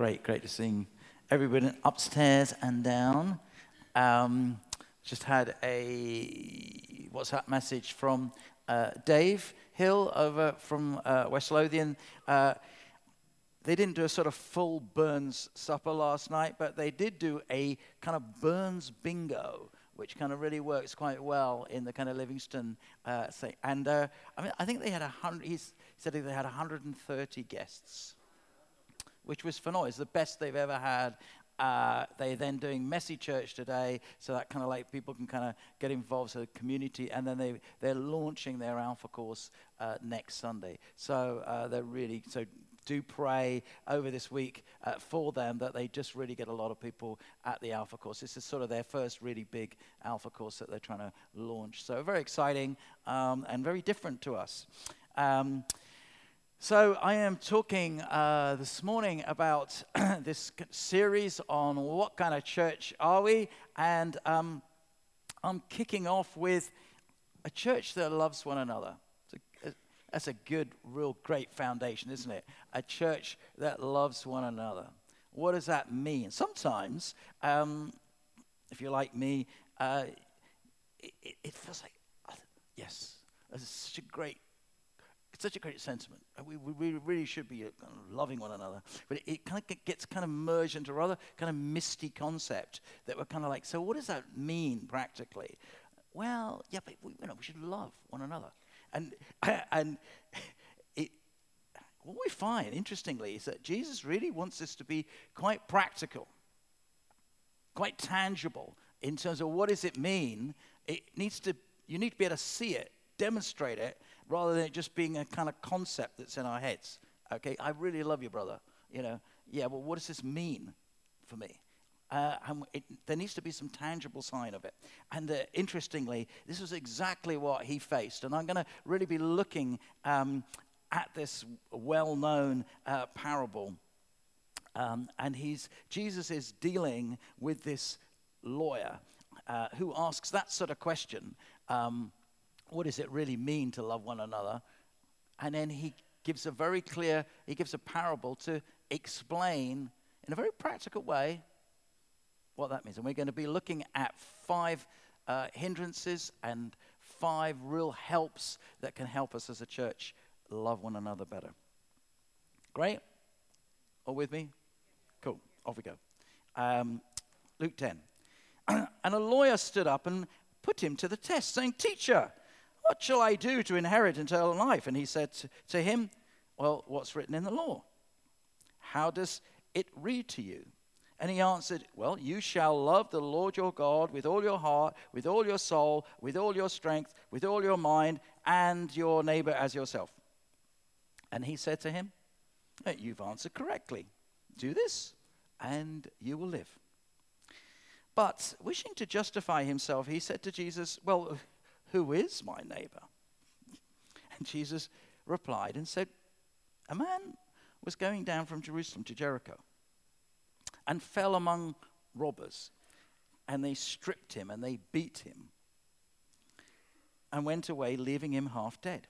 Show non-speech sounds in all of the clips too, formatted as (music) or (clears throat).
great, great to see everybody upstairs and down. Um, just had a WhatsApp message from uh, Dave Hill over from uh, West Lothian. Uh, they didn't do a sort of full Burns supper last night, but they did do a kind of Burns bingo, which kind of really works quite well in the kind of Livingston uh, thing. And uh, I mean, I think they had a hundred. He said they had 130 guests which was phenomenal. It's the best they've ever had. Uh, they're then doing messy church today, so that kind of like people can kind of get involved as the community, and then they they're launching their Alpha course uh, next Sunday. So uh, they're really so do pray over this week uh, for them that they just really get a lot of people at the Alpha course. This is sort of their first really big Alpha course that they're trying to launch. So very exciting um, and very different to us. Um, so, I am talking uh, this morning about (clears throat) this series on what kind of church are we, and um, I'm kicking off with a church that loves one another. A, that's a good, real great foundation, isn't it? A church that loves one another. What does that mean? Sometimes, um, if you're like me, uh, it, it, feels like, yes, this is such a great such a great sentiment. We, we really should be uh, loving one another. But it, kind of gets kind of merged into a rather kind of misty concept that we're kind of like, so what does that mean practically? Well, yeah, but we, you know, we should love one another. And, (laughs) and it, what we find, interestingly, is that Jesus really wants this to be quite practical, quite tangible in terms of what does it mean. It needs to, you need to be able to see it, demonstrate it, rather than it just being a kind of concept that's in our heads. Okay, I really love you, brother. You know, yeah, well, what does this mean for me? Uh, it, there needs to be some tangible sign of it. And uh, interestingly, this was exactly what he faced. And I'm going to really be looking um, at this well known uh, parable. Um, and he's, Jesus is dealing with this lawyer uh, who asks that sort of question um, what does it really mean to love one another? And then he gives a very clear, he gives a parable to explain in a very practical way what that means. And we're going to be looking at five uh, hindrances and five real helps that can help us as a church love one another better. Great? All with me? Cool. Off we go. Um, Luke 10. (clears throat) and a lawyer stood up and put him to the test, saying, Teacher, what shall I do to inherit eternal life? And he said to him, Well, what's written in the law? How does it read to you? And he answered, Well, you shall love the Lord your God with all your heart, with all your soul, with all your strength, with all your mind, and your neighbor as yourself. And he said to him, You've answered correctly. Do this, and you will live. But wishing to justify himself, he said to Jesus, Well, who is my neighbor? And Jesus replied and said, A man was going down from Jerusalem to Jericho and fell among robbers, and they stripped him and they beat him and went away, leaving him half dead.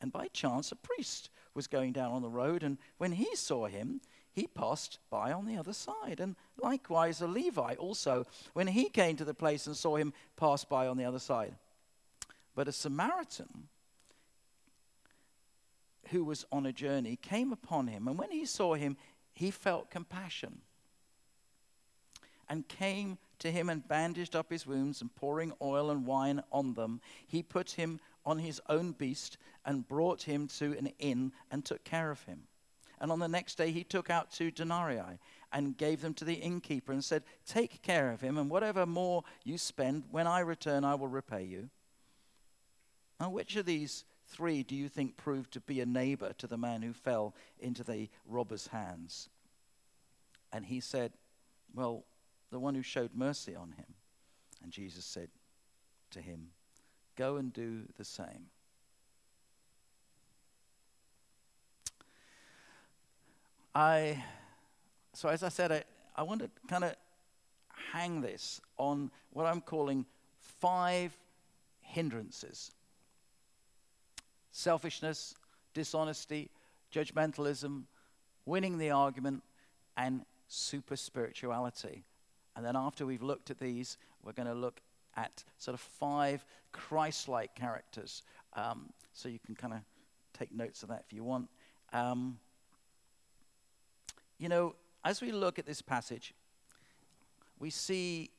And by chance, a priest was going down on the road, and when he saw him, he passed by on the other side. And likewise, a Levite also, when he came to the place and saw him, passed by on the other side. But a Samaritan who was on a journey came upon him, and when he saw him, he felt compassion and came to him and bandaged up his wounds and pouring oil and wine on them. He put him on his own beast and brought him to an inn and took care of him. And on the next day he took out two denarii and gave them to the innkeeper and said, Take care of him, and whatever more you spend, when I return, I will repay you. Now, which of these three do you think proved to be a neighbor to the man who fell into the robber's hands? And he said, Well, the one who showed mercy on him. And Jesus said to him, Go and do the same. I, so as I said, I, I want to kind of hang this on what I'm calling five hindrances selfishness, dishonesty, judgmentalism, winning the argument, and super spirituality. And then after we've looked at these, we're going to look at sort of five Christ like characters. Um, so you can kind of take notes of that if you want. Um, you know, as we look at this passage, we see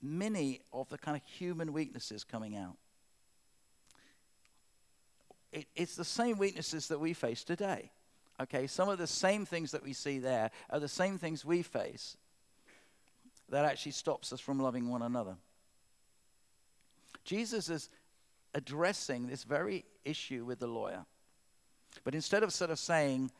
many of the kind of human weaknesses coming out. It, it's the same weaknesses that we face today. Okay, some of the same things that we see there are the same things we face that actually stops us from loving one another. Jesus is addressing this very issue with the lawyer. But instead of sort of saying,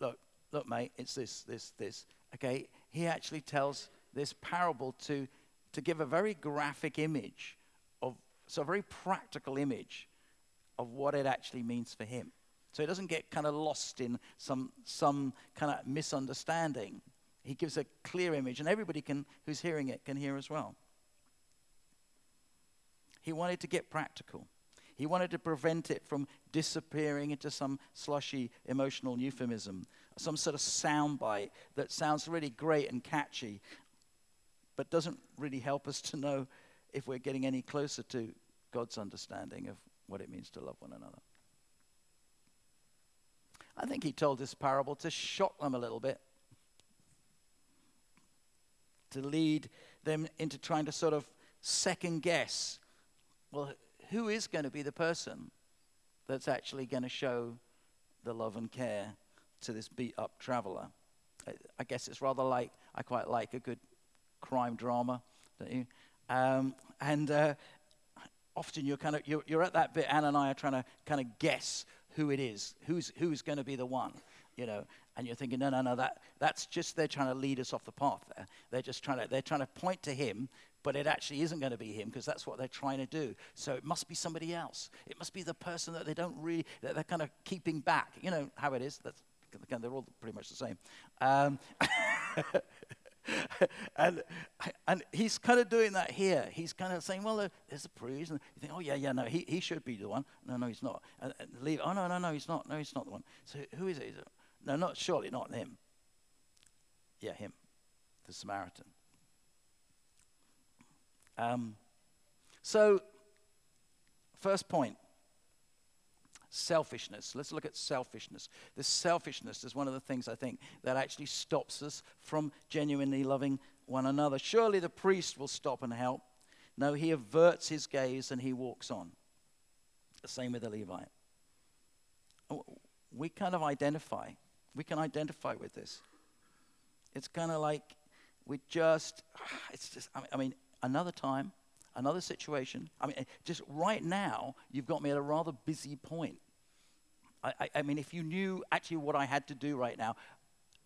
look, look, mate, it's this, this, this, okay, he actually tells this parable to, to give a very graphic image of, so a very practical image of what it actually means for him. So he doesn't get kind of lost in some, some kind of misunderstanding. He gives a clear image, and everybody can, who's hearing it can hear as well. He wanted to get practical. He wanted to prevent it from disappearing into some slushy emotional euphemism, some sort of soundbite that sounds really great and catchy, but doesn't really help us to know if we're getting any closer to God's understanding of what it means to love one another. I think he told this parable to shock them a little bit, to lead them into trying to sort of second guess well, who is going to be the person that's actually going to show the love and care to this beat up traveler? I guess it's rather like, I quite like a good crime drama, don't you? Um, and uh, often you're kind of, you're, you're, at that bit, Anne and I are trying to kind of guess who it is, who's, who's going to be the one, you know. And you're thinking, no, no, no, that, that's just, they're trying to lead us off the path there. They're just trying to, they're trying to point to him but it actually isn't going to be him because that's what they're trying to do. So it must be somebody else. It must be the person that they don't really, that they're kind of keeping back. You know how it is. That's, they're all pretty much the same. Um, (laughs) (laughs) and, and he's kind of doing that here. He's kind of saying, well, there's a priest. And you think, oh, yeah, yeah, no, he, he should be the one. No, no, he's not. And, and leave, oh, no, no, no, he's not. No, he's not the one. So who is it? Is it? No, not surely not him. Yeah, him, the Samaritan. Um, so, first point selfishness. Let's look at selfishness. This selfishness is one of the things I think that actually stops us from genuinely loving one another. Surely the priest will stop and help. No, he averts his gaze and he walks on. The same with the Levite. We kind of identify. We can identify with this. It's kind of like we just, (sighs) it's just, I mean, another time, another situation. I mean, just right now, you've got me at a rather busy point. I, I, I mean, if you knew actually what I had to do right now,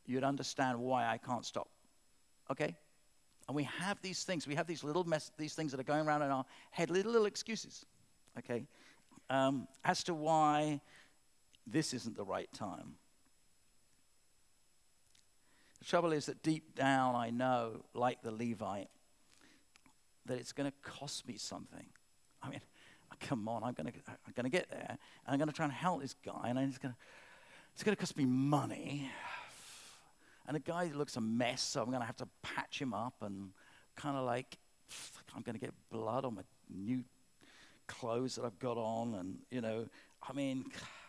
you'd understand why I can't stop. Okay? And we have these things. We have these little mess, these things that are going around in our head, little little excuses. Okay, um, as to why this isn't the right time. The trouble is that deep down, I know, like the Levite, that it's going to cost me something. I mean, (laughs) come on, I'm going to I'm to get there, and I'm going to try and help this guy, and going to it's going to cost me money. (sighs) And the guy looks a mess, so I'm going to have to patch him up and kind of like (sighs) I'm going to get blood on my new clothes that I've got on, and you know, I mean (sighs)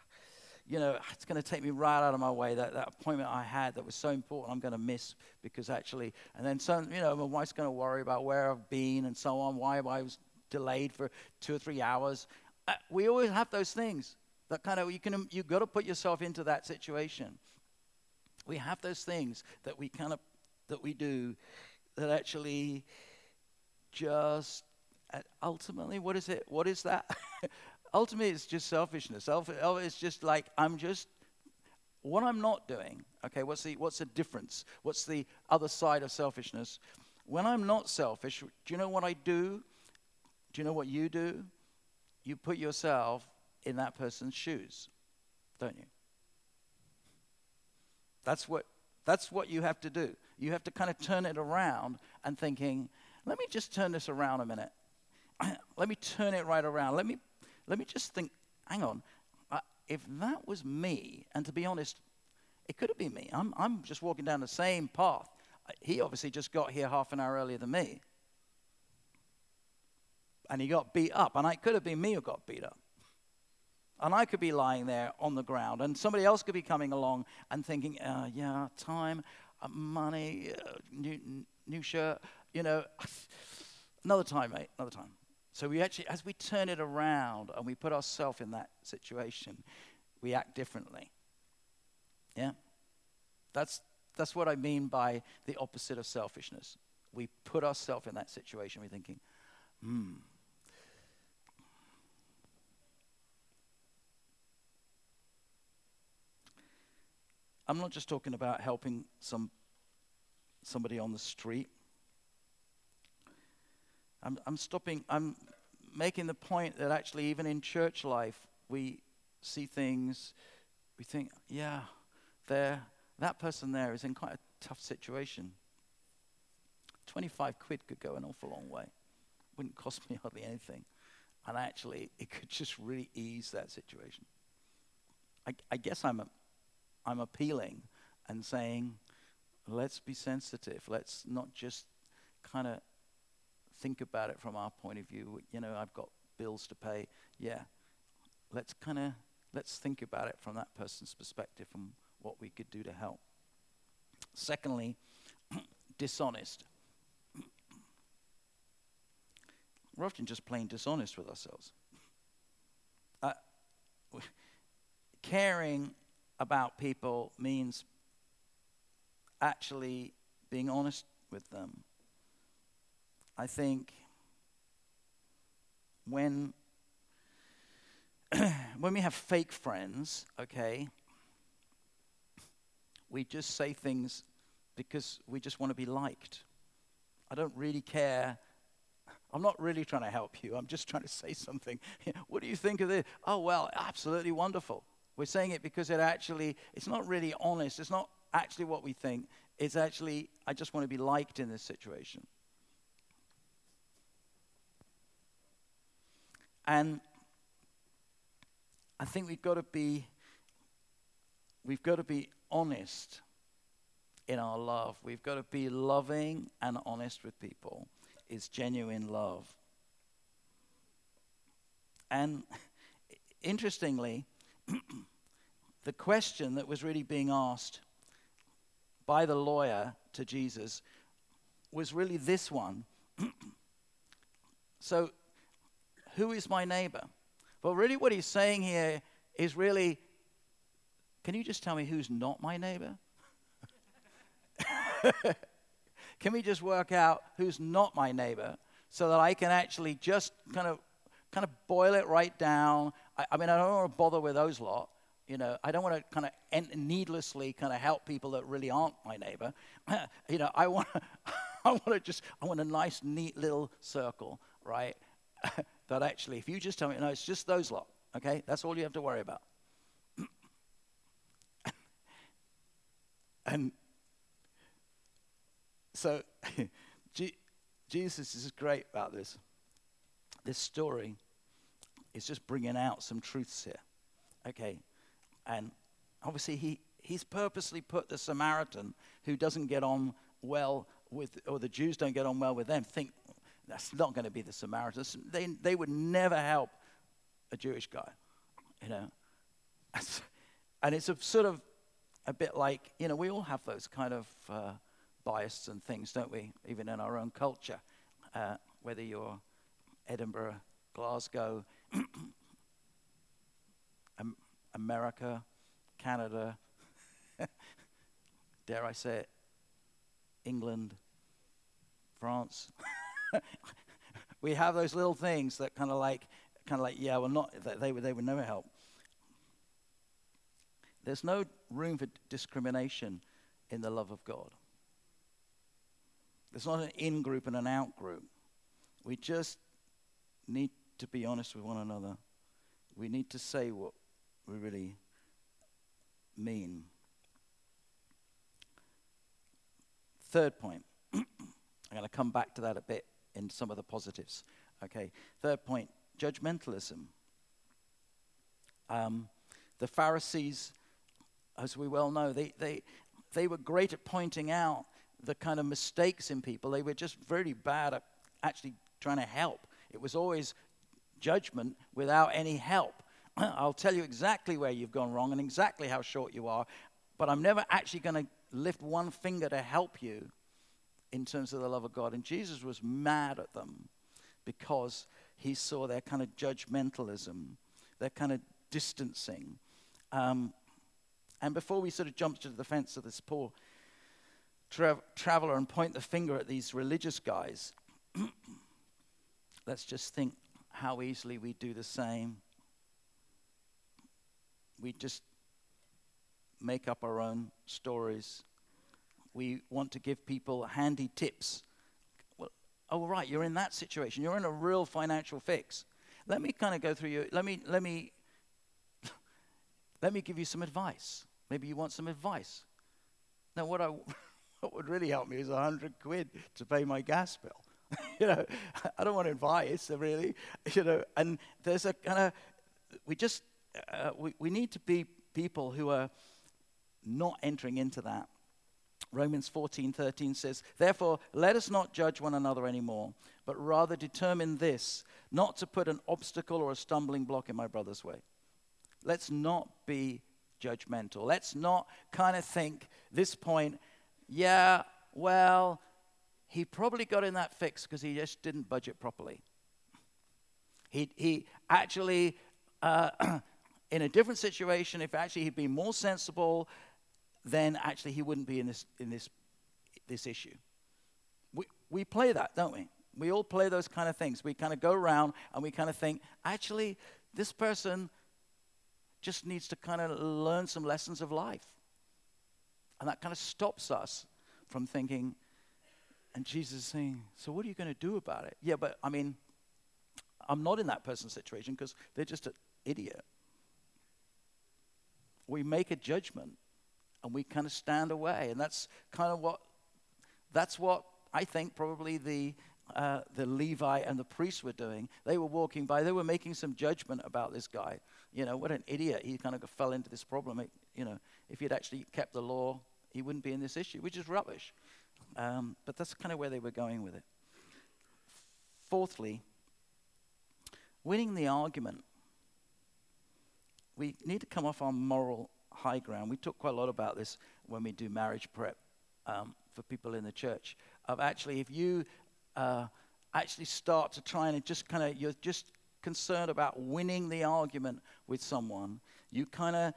you know, it's going to take me right out of my way. That, that appointment I had that was so important, I'm going to miss because actually, and then some, you know, my wife's going to worry about where I've been and so on, why I was delayed for two or three hours. Uh, we always have those things that kind of, you can, you've got to put yourself into that situation. We have those things that we kind of, that we do that actually just, uh, ultimately, what is it? What is that? (laughs) ultimately it's just selfishness. Oh, it's just like I'm just what I'm not doing. Okay, what's the what's the difference? What's the other side of selfishness? When I'm not selfish, do you know what I do? Do you know what you do? You put yourself in that person's shoes, don't you? That's what that's what you have to do. You have to kind of turn it around and thinking, let me just turn this around a minute. (clears throat) let me turn it right around. Let me let me just think hang on, uh, if that was me, and to be honest, It could have been me. I'm, I'm just walking down the same path. He obviously just got here half an hour earlier than me. And he got beat up. And it could have been me who got beat up. And I could be lying there on the ground, and somebody else could be coming along and thinking, uh, yeah, time, uh, money, uh, new, new shirt, you know, (sighs) another time, mate, another time. So we actually, as we turn it around and we put ourselves in that situation, we act differently. Yeah? That's, that's what I mean by the opposite of selfishness. We put ourselves in that situation, we're thinking, hmm. I'm not just talking about helping some somebody on the street. I'm, I'm stopping, I'm making the point that actually, even in church life, we see things, we think, yeah, there, that person there is in quite a tough situation. 25 quid could go an awful long way. Wouldn't cost me (laughs) hardly anything. And actually, it could just really ease that situation. I, I guess I'm, a, I'm appealing and saying, let's be sensitive. Let's not just kind of think about it from our point of view. You know, I've got bills to pay. Yeah. Let's kind of let's think about it from that person's perspective and what we could do to help. Secondly, (clears throat) dishonest. (clears throat) We're often just plain dishonest with ourselves. Uh, caring about people means actually being honest with them. I think when (clears throat) when we have fake friends, okay, we just say things because we just want to be liked. I don't really care. I'm not really trying to help you. I'm just (laughs) trying to say something. (laughs) what do you think of this? Oh, well, absolutely wonderful. We're saying it because it actually, it's not really honest. It's not actually what we think. It's actually, I just want to be liked in this situation. And I think we've got to be we've got to be honest in our love. We've got to be loving and honest with people. It's genuine love. And interestingly, (clears throat) the question that was really being asked by the lawyer to Jesus was really this one. (clears throat) so, who is my neighbor? Well, really, what he's saying here is really can you just tell me who's not my neighbor? (laughs) can we just work out who's not my neighbor so that I can actually just kind of kind of boil it right down? I, I mean, I don't want to bother with those lot. You know, I don't want to kind of needlessly kind of help people that really aren't my neighbor. (clears throat) you know, I want (laughs) I want to just I want a nice, neat little circle, right? (laughs) that actually, if you just tell me, no, it's just those lot. Okay, that's all you have to worry about. (coughs) and so, (laughs) Jesus is great about this. This story is just bringing out some truths here. Okay, and obviously, he, he's purposely put the Samaritan who doesn't get on well with, or the Jews don't get on well with them, think that's not going to be the Samaritans. They, they would never help a Jewish guy, you know. And it's a sort of a bit like, you know, we all have those kind of uh, biases and things, don't we? Even in our own culture, uh, whether you're Edinburgh, Glasgow, (clears throat) America, Canada, (laughs) dare I say it, England, France. (laughs) (laughs) we have those little things that kind of like, kind of like, yeah, well, not they would they would never help. There's no room for discrimination in the love of God. There's not an in group and an out group. We just need to be honest with one another. We need to say what we really mean. Third point. (clears throat) I'm going to come back to that a bit in some of the positives. Okay. Third point judgmentalism. Um, the Pharisees as we well know, they, they, they were great at pointing out the kind of mistakes in people. They were just very bad at actually trying to help. It was always judgment without any help. (clears throat) I'll tell you exactly where you've gone wrong and exactly how short you are, but I'm never actually going to lift one finger to help you in terms of the love of God. And Jesus was mad at them because he saw their kind of judgmentalism, their kind of distancing. Um, and before we sort of jump to the defense of this poor tra- traveler and point the finger at these religious guys, (clears throat) let's just think how easily we do the same. We just make up our own stories. We want to give people handy tips. Well, oh, right, you're in that situation. You're in a real financial fix. Let me kind of go through you. Let me, let me, let me give you some advice. Maybe you want some advice. Now, what, I, (laughs) what would really help me is a hundred quid to pay my gas bill. (laughs) you know, I don't want advice, really. You know, and there's a kind of, we just, uh, we, we need to be people who are not entering into that. Romans 14:13 says, "Therefore, let us not judge one another anymore, but rather determine this, not to put an obstacle or a stumbling block in my brother's way." Let's not be judgmental. Let's not kind of think this point, yeah, well, he probably got in that fix because he just didn't budget properly. He, he actually, uh, (clears throat) in a different situation, if actually he'd been more sensible, then actually he wouldn't be in this, in this, this issue. We, we play that, don't we? We all play those kind of things. We kind of go around and we kind of think, actually, this person just needs to kind of learn some lessons of life. And that kind of stops us from thinking, and Jesus is saying, So what are you going to do about it? Yeah, but I mean, I'm not in that person's situation because they're just an idiot. We make a judgment and we kind of stand away. And that's kind of what, that's what I think probably the, uh, the Levi and the priests were doing. They were walking by, they were making some judgment about this guy. You know, what an idiot. He kind of fell into this problem. It, you know, if he'd actually kept the law, he wouldn't be in this issue, which is rubbish. Um, but that's kind of where they were going with it. Fourthly, winning the argument. We need to come off our moral high ground. We talk quite a lot about this when we do marriage prep um, for people in the church. Of actually, if you uh, actually start to try and just kind of, you're just concerned about winning the argument with someone, you kind of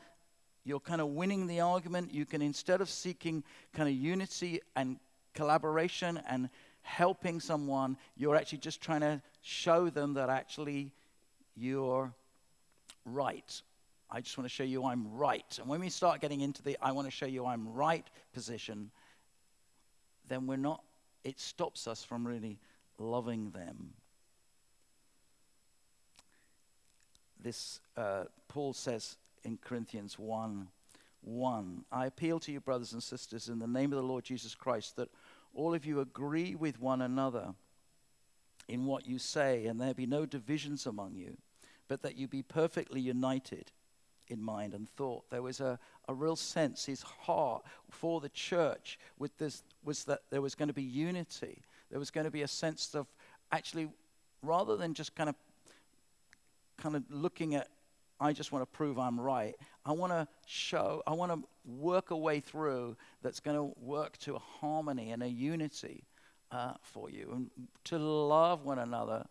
you're kind of winning the argument. You can, instead of seeking kind of unity and collaboration and helping someone, you're actually just trying to show them that actually you're right I just want to show you I'm right. And when we start getting into the I want to show you I'm right position, then we're not, it stops us from really loving them. This, uh, Paul says in Corinthians 1 1, I appeal to you, brothers and sisters, in the name of the Lord Jesus Christ, that all of you agree with one another in what you say, and there be no divisions among you, but that you be perfectly united in mind and thought. There was a, a real sense, his heart for the church with this, was that there was going to be unity. There was going to be a sense of actually, rather than just kind of kind of looking at I just want to prove I'm right. I want to show, I want to work a way through that's going to work to a harmony and a unity uh, for you. And to love one another,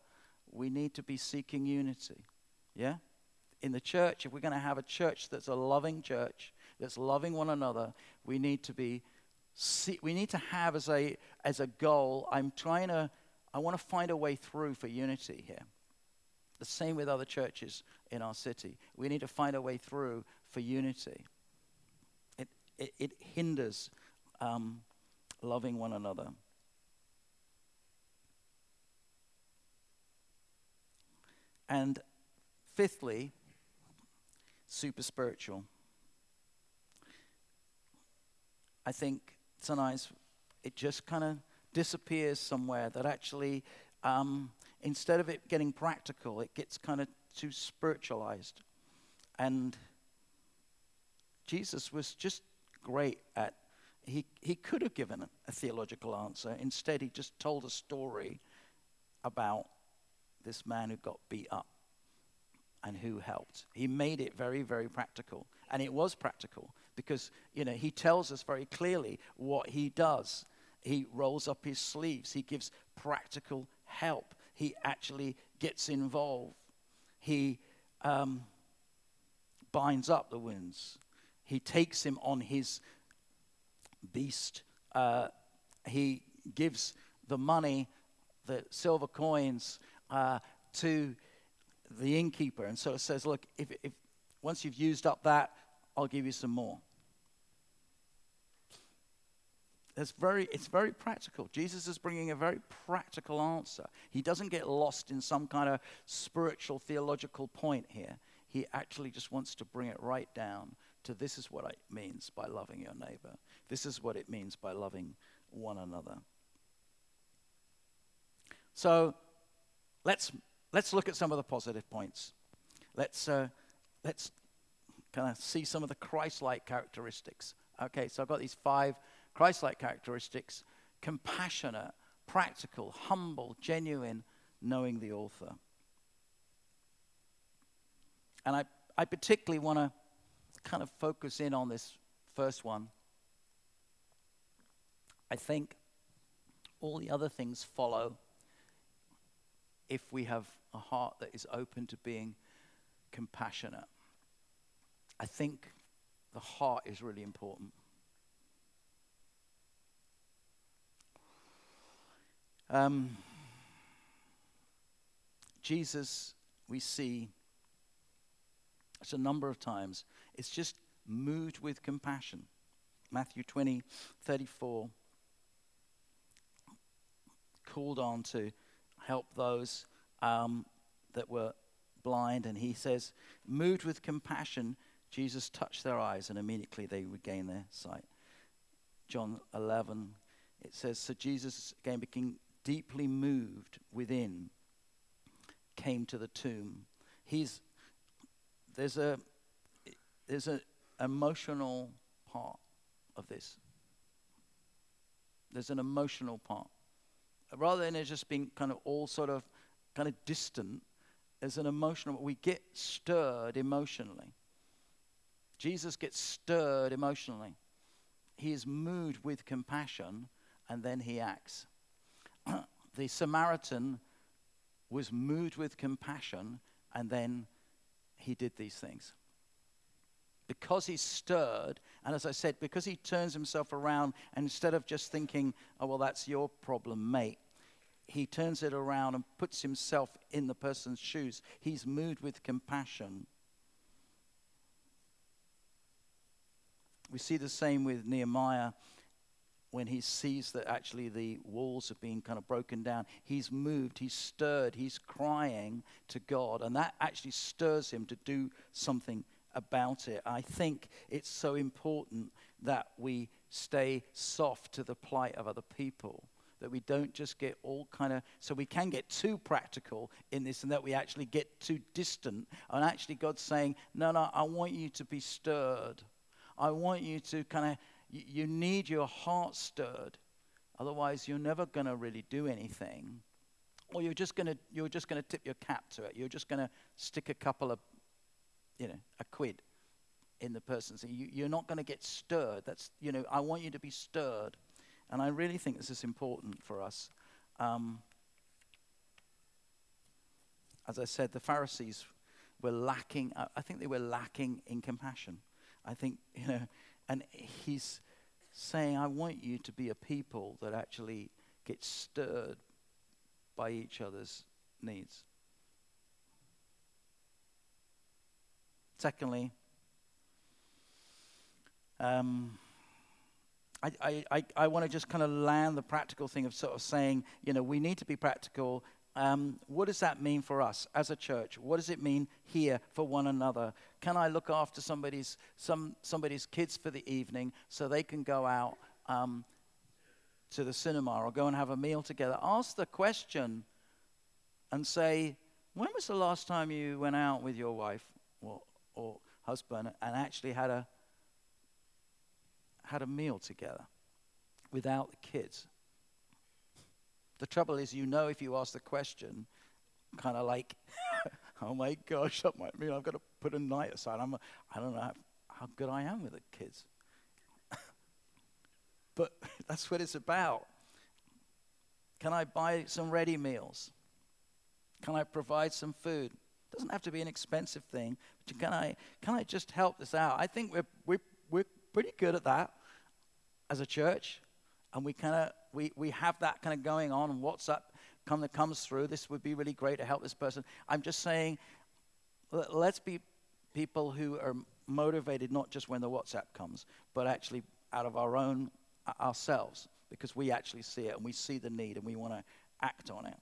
we need to be seeking unity. Yeah? In the church, if we're going to have a church that's a loving church, that's loving one another, we need to be, we need to have as a, as a goal, I'm trying to, I want to find a way through for unity here. The same with other churches in our city. We need to find a way through for unity. It, it, it hinders um, loving one another. And fifthly, super spiritual. I think sometimes it just kind of disappears somewhere that actually, um, instead of it getting practical, it gets kind of too spiritualized. And Jesus was just great at, he, he could have given a theological answer. Instead, he just told a story about this man who got beat up and who helped. He made it very, very practical. And it was practical because, you know, he tells us very clearly what he does. He rolls up his sleeves, he gives practical help, he actually gets involved. He um, binds up the wounds, he takes him on his beast. Uh, he gives the money, the silver coins, uh, to the innkeeper. And so it says, look, if, if once you've used up that, I'll give you some more. It's very, it's very practical. Jesus is bringing a very practical answer. He doesn't get lost in some kind of spiritual, theological point here. He actually just wants to bring it right down to this is what it means by loving your neighbor. This is what it means by loving one another. So let's, let's look at some of the positive points. Let's, uh, let's kind of see some of the Christ like characteristics. Okay, so I've got these five Christ like characteristics compassionate, practical, humble, genuine, knowing the author. And I, I particularly want to kind of focus in on this first one. I think all the other things follow if we have a heart that is open to being compassionate. I think the heart is really important. Um, Jesus, we see it's a number of times, it's just moved with compassion. Matthew 20, 34, called on to help those um, that were blind, and he says, moved with compassion, Jesus touched their eyes, and immediately they regained their sight. John 11, it says, So Jesus again became deeply moved within, came to the tomb. He's, there's a there's an emotional part of this. There's an emotional part. Rather than it just being kind of all sort of kind of distant, as an emotional, we get stirred emotionally. Jesus gets stirred emotionally. He is moved with compassion and then he acts. (clears throat) the Samaritan was moved with compassion and then he did these things. Because he's stirred, and as I said, because he turns himself around and instead of just thinking, oh, well, that's your problem, mate, he turns it around and puts himself in the person's shoes. He's moved with compassion. We see the same with Nehemiah when he sees that actually the walls have been kind of broken down, he's moved, he's stirred, he's crying to God, and that actually stirs him to do something about it. I think it's so important that we stay soft to the plight of other people. That we don't just get all kind of, so we can get too practical in this and that we actually get too distant. And actually, God's saying, No, no, I want you to be stirred. I want you to kind of you need your heart stirred. Otherwise, you're never going to really do anything. Or you're just going to you're just going to tip your cap to it. You're just going to stick a couple of, you know, a quid in the person. So you, you're not going to get stirred. That's you know, I want you to be stirred, and I really think this is important for us. Um, as I said, the Pharisees were lacking. I think they were lacking in compassion. I think you know and he's saying, I want you to be a people that actually get stirred by each other's needs. Secondly, um, I, I, I, want to just kind of land the practical thing of sort of saying, you know, we need to be practical um, what does that mean for us as a church? What does it mean here for one another? Can I look after somebody's, some, somebody's kids for the evening so they can go out um, to the cinema or go and have a meal together? Ask the question and say, when was the last time you went out with your wife or, or husband and actually had a had a meal together without the kids. The trouble is, you know, if you ask the question, kind of like, (laughs) oh my gosh, that might mean I've got to put a night aside. I'm, I don't know how, how good I am with the kids. (laughs) but (laughs) that's what it's about. Can I buy some ready meals? Can I provide some food? It doesn't have to be an expensive thing, but can I, can I just help this out? I think we're, we're, we're pretty good at that as a church, and we kind of we, we have that kind of going on, WhatsApp come that comes through. This would be really great to help this person. I'm just saying, let's be people who are motivated not just when the WhatsApp comes, but actually out of our own ourselves, because we actually see it and we see the need and we want to act on it.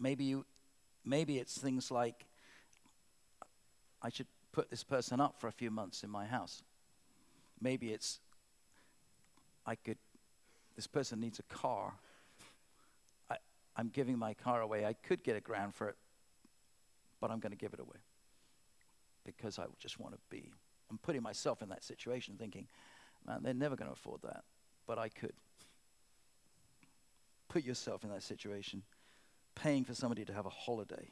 Maybe you, maybe it's things like, I should put this person up for a few months in my house. Maybe it's, I could, this person needs a car. I, I'm giving my car away. I could get a grand for it, but I'm going to give it away because I just want to be. I'm putting myself in that situation thinking, man, they're never going to afford that, but I could. Put yourself in that situation, paying for somebody to have a holiday.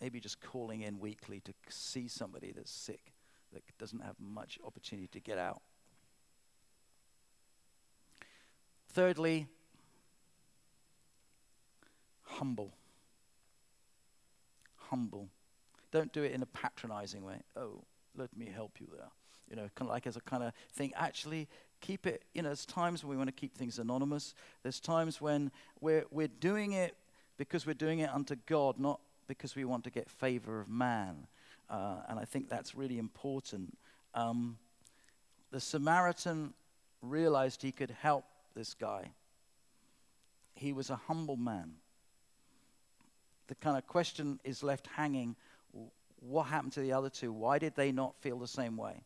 Maybe just calling in weekly to see somebody that's sick, that doesn't have much opportunity to get out. Thirdly, humble humble. Don't do it in a patronizing way. Oh, let me help you there. You know, kind of like as a kind of thing. Actually, keep it, you know, there's times when we want to keep things anonymous. There's times when we're, we're doing it because we're doing it unto God, not because we want to get favor of man. Uh, and I think that's really important. Um, the Samaritan realized he could help this guy. He was a humble man the kind of question is left hanging what happened to the other two? Why did they not feel the same way?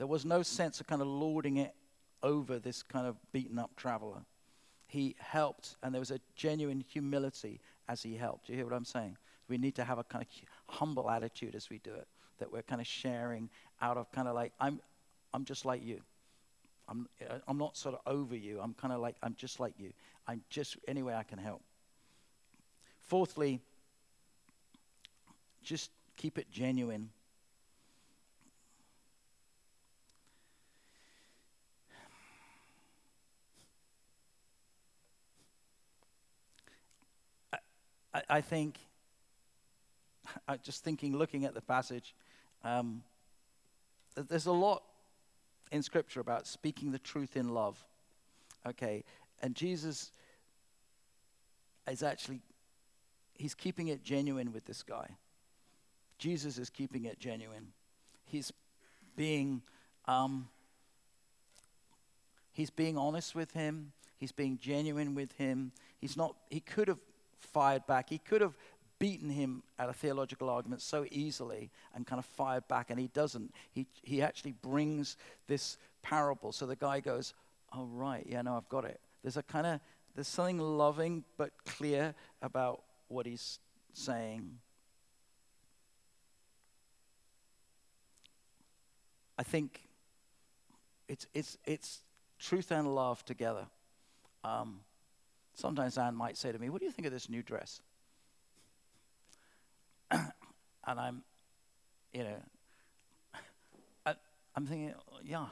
There was no sense of kind of lording it over this kind of beaten up traveler. He helped, and there was a genuine humility as he helped. Do you hear what I'm saying? We need to have a kind of humble attitude as we do it, that we're kind of sharing out of kind of like, I'm, I'm just like you. I'm, I'm not sort of over you. I'm kind of like, I'm just like you. I'm just, any way I can help. Fourthly, just keep it genuine. I, I think, I just thinking, looking at the passage, um, there's a lot in Scripture about speaking the truth in love. Okay, and Jesus is actually, he's keeping it genuine with this guy. Jesus is keeping it genuine. He's being, um, he's being honest with him. He's being genuine with him. He's not, he could have fired back. He could have beaten him at a theological argument so easily and kind of fired back, and he doesn't. He, he actually brings this parable. So the guy goes, Oh, right, yeah, no, I've got it. There's a kind of, there's something loving but clear about what he's saying. I think it's, it's, it's truth and love together. Um, sometimes Anne might say to me, What do you think of this new dress? (coughs) and I'm, you know, (laughs) I, am thinking, yeah.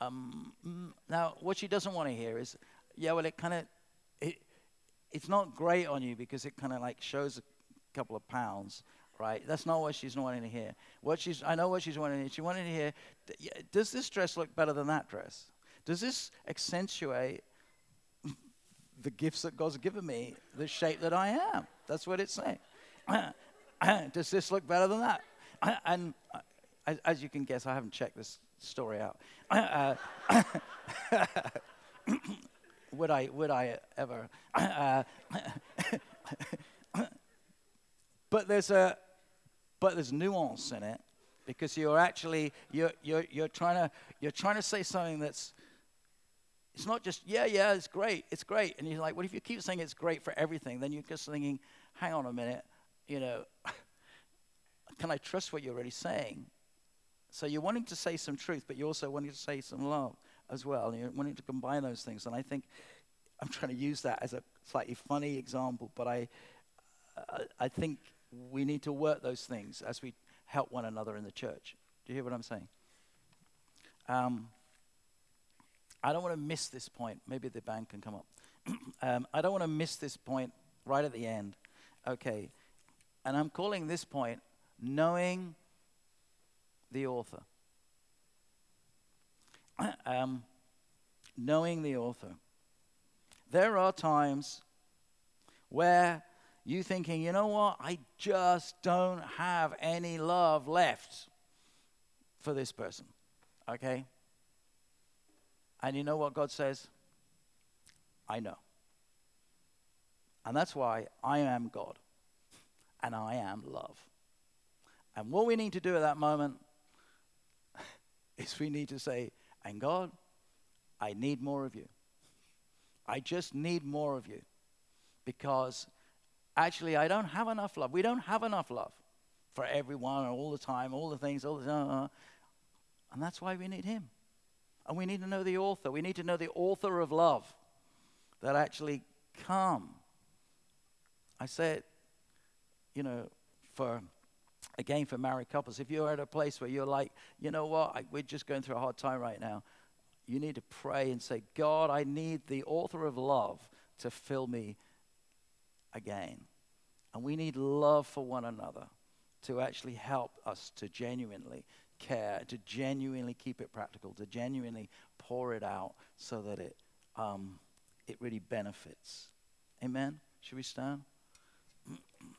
Um, mm, now, what she doesn't want to hear is, yeah, well, it kind of, it, it's not great on you because it kind of like shows a couple of pounds, right? That's not what she's wanting to hear. What she's, I know what she's wanting to hear. She wanted to hear, does this dress look better than that dress? Does this accentuate the gifts that God's given me, the shape that I am? That's what it's saying. (clears throat) Does this look better than that? (clears throat) And uh, as you can guess, I haven't checked this story out. (clears throat) Would I? Would I ever? But there's a, but there's nuance in it, because you're actually you're you're you're trying to you're trying to say something that's. It's not just yeah yeah it's great it's great and you're like well if you keep saying it's great for everything then you're just thinking hang on a minute you know (laughs) can I trust what you're really saying? So you're wanting to say some truth, but you're also wanting to say some love as well. And you're wanting to combine those things. And I think I'm trying to use that as a slightly funny example, but I, I think we need to work those things as we help one another in the church. Do you hear what I'm saying? Um, I don't want to miss this point. Maybe the band can come up. (clears throat) um, I don't want to miss this point right at the end. Okay. And I'm calling this point knowing the author. (clears throat) um, knowing the author. There are times where you thinking, you know what, I just don't have any love left for this person. Okay? And you know what God says? I know. And that's why I am God and I am love. And what we need to do at that moment (laughs) is we need to say, and God, I need more of you. I just need more of you. Because actually, I don't have enough love. We don't have enough love for everyone all the time, all the things, all the time. Uh, and that's why we need Him. And we need to know the author. We need to know the author of love that actually come. I say it, you know, for again for married couples. If you're at a place where you're like, you know what, I, we're just going through a hard time right now, you need to pray and say, God, I need the author of love to fill me again. And we need love for one another to actually help us to genuinely care, to genuinely keep it practical, to genuinely pour it out so that it, um, it really benefits. Amen? Should we stand? (clears throat)